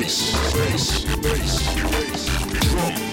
bass, bass, bass, bass, drum.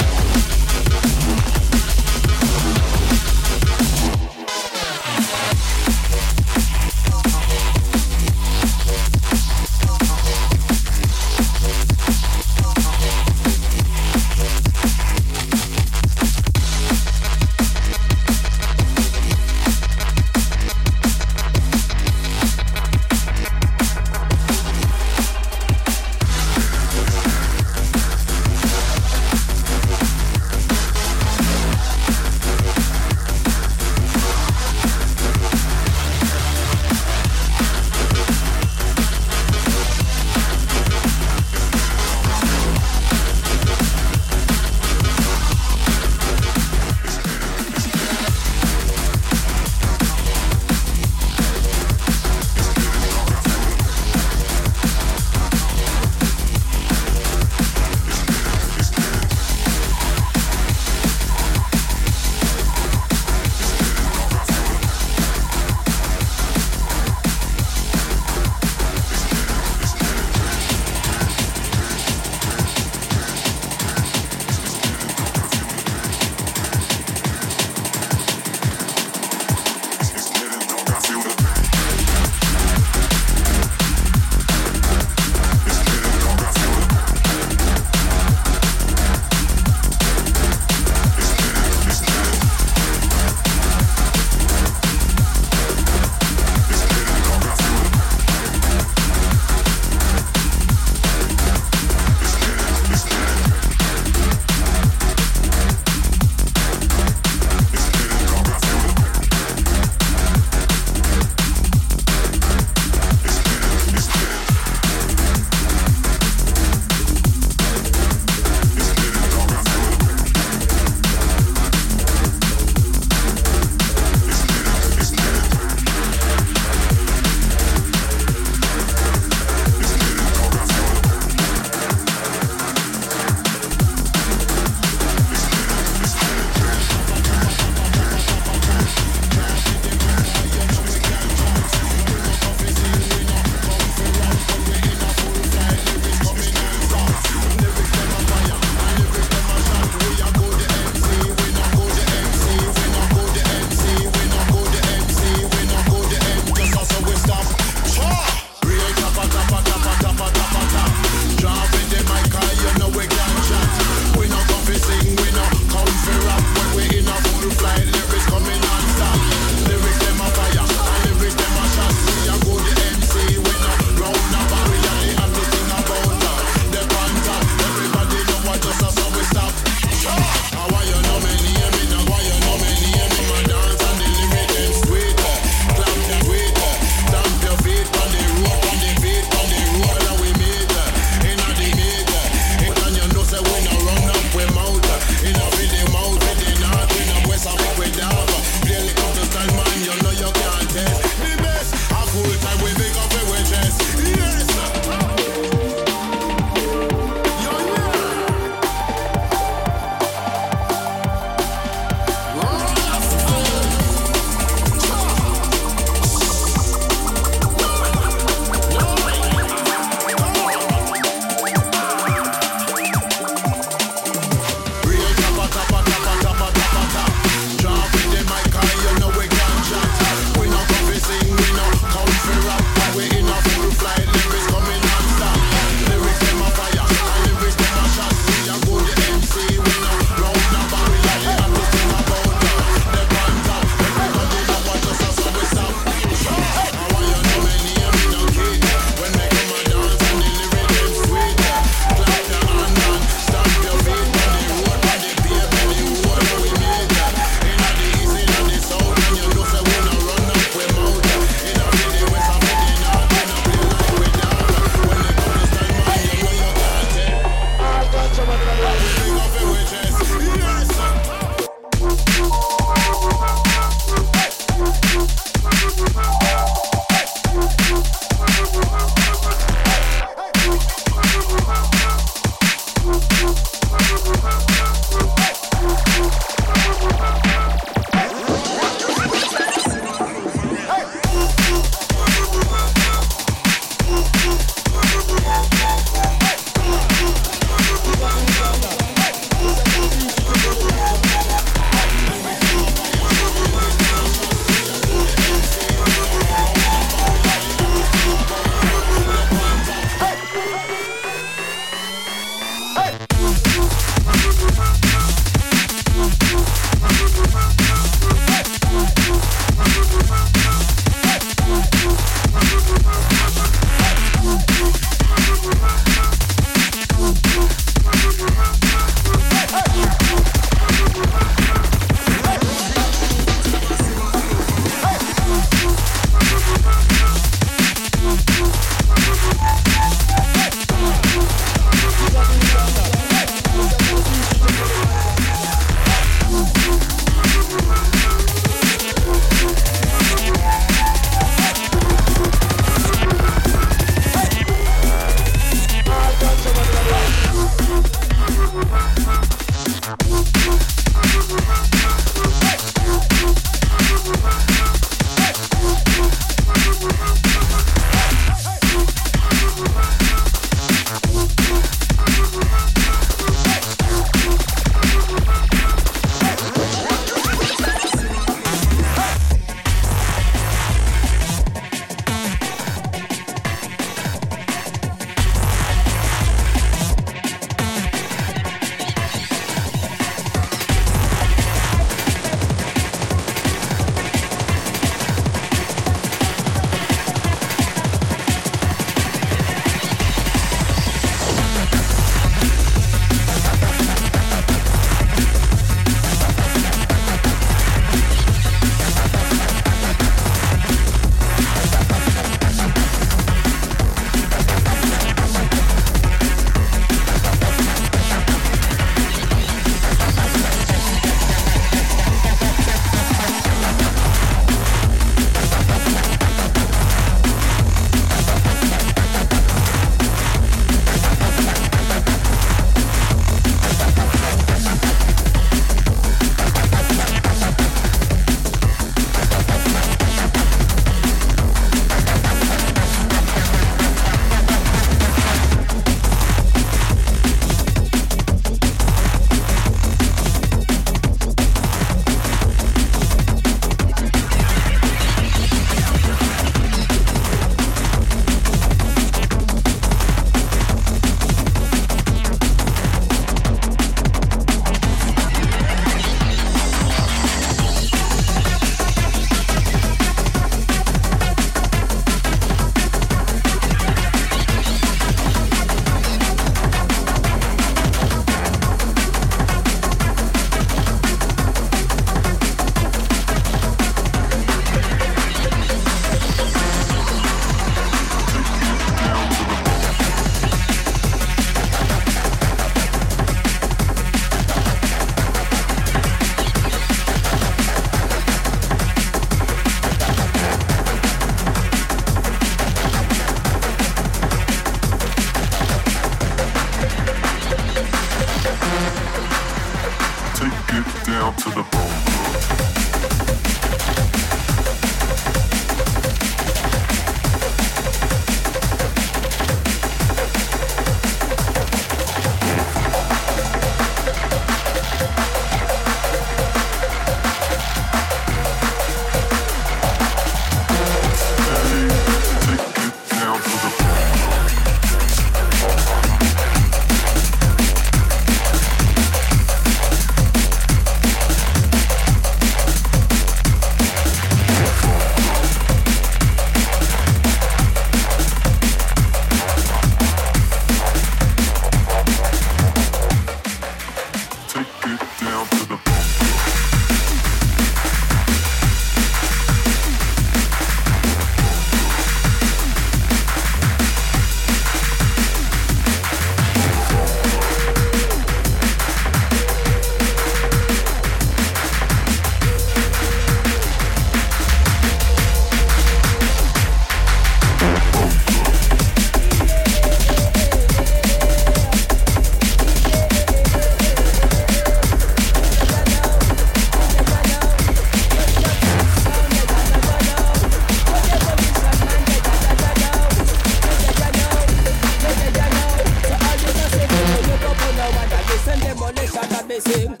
sing.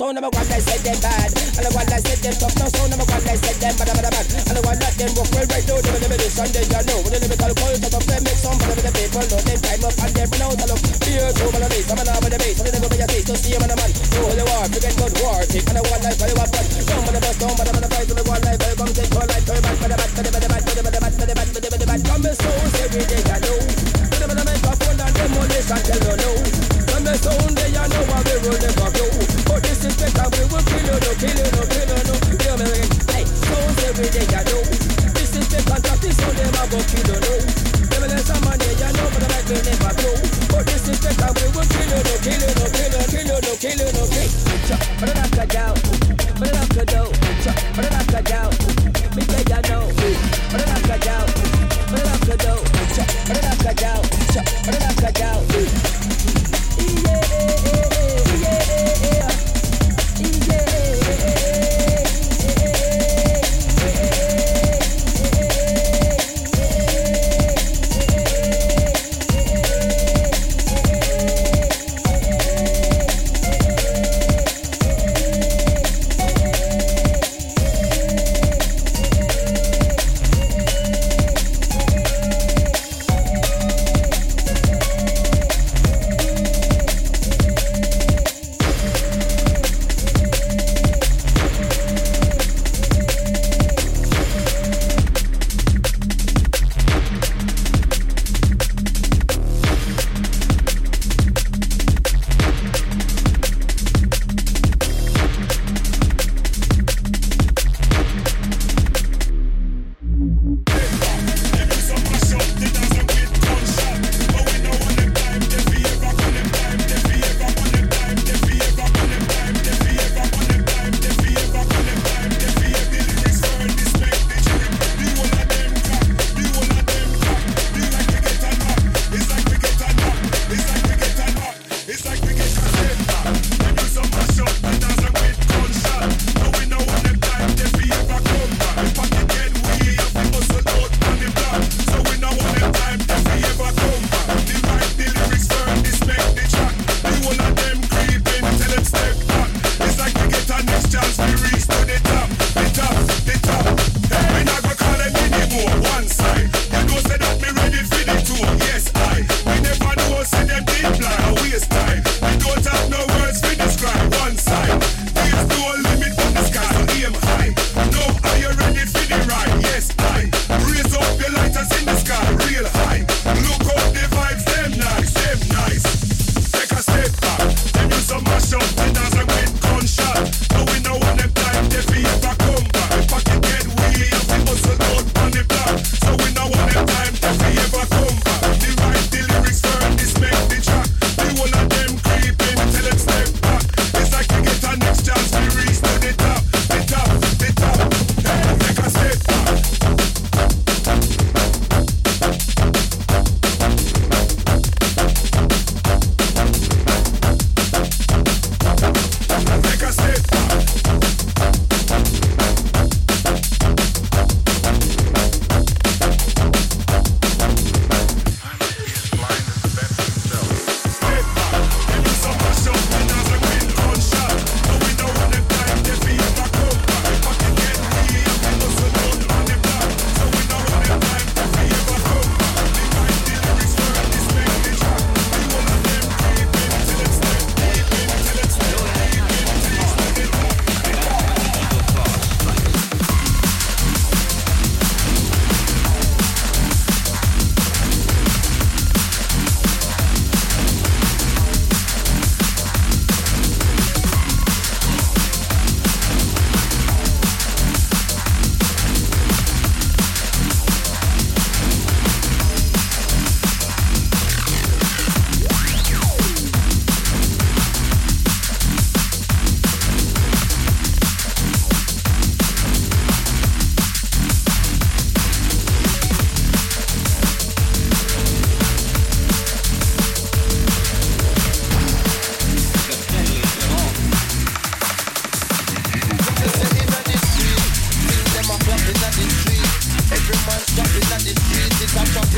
Sound, I'm a one that said them bad. And the one that said them tough, no sound, I'm a one that said them bad, bad, bad. And the one that them rock well right now, them in the middle, Sunday, you know. With the lyrical cult, of them make some of the people, know them time up and them run out of look. Fear to man of I'm an arm of the base, I'm never be a taste to see him and a man. No holy war, forget good war, take and a one life, I want fun. Come on the bus, come on the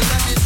When you drop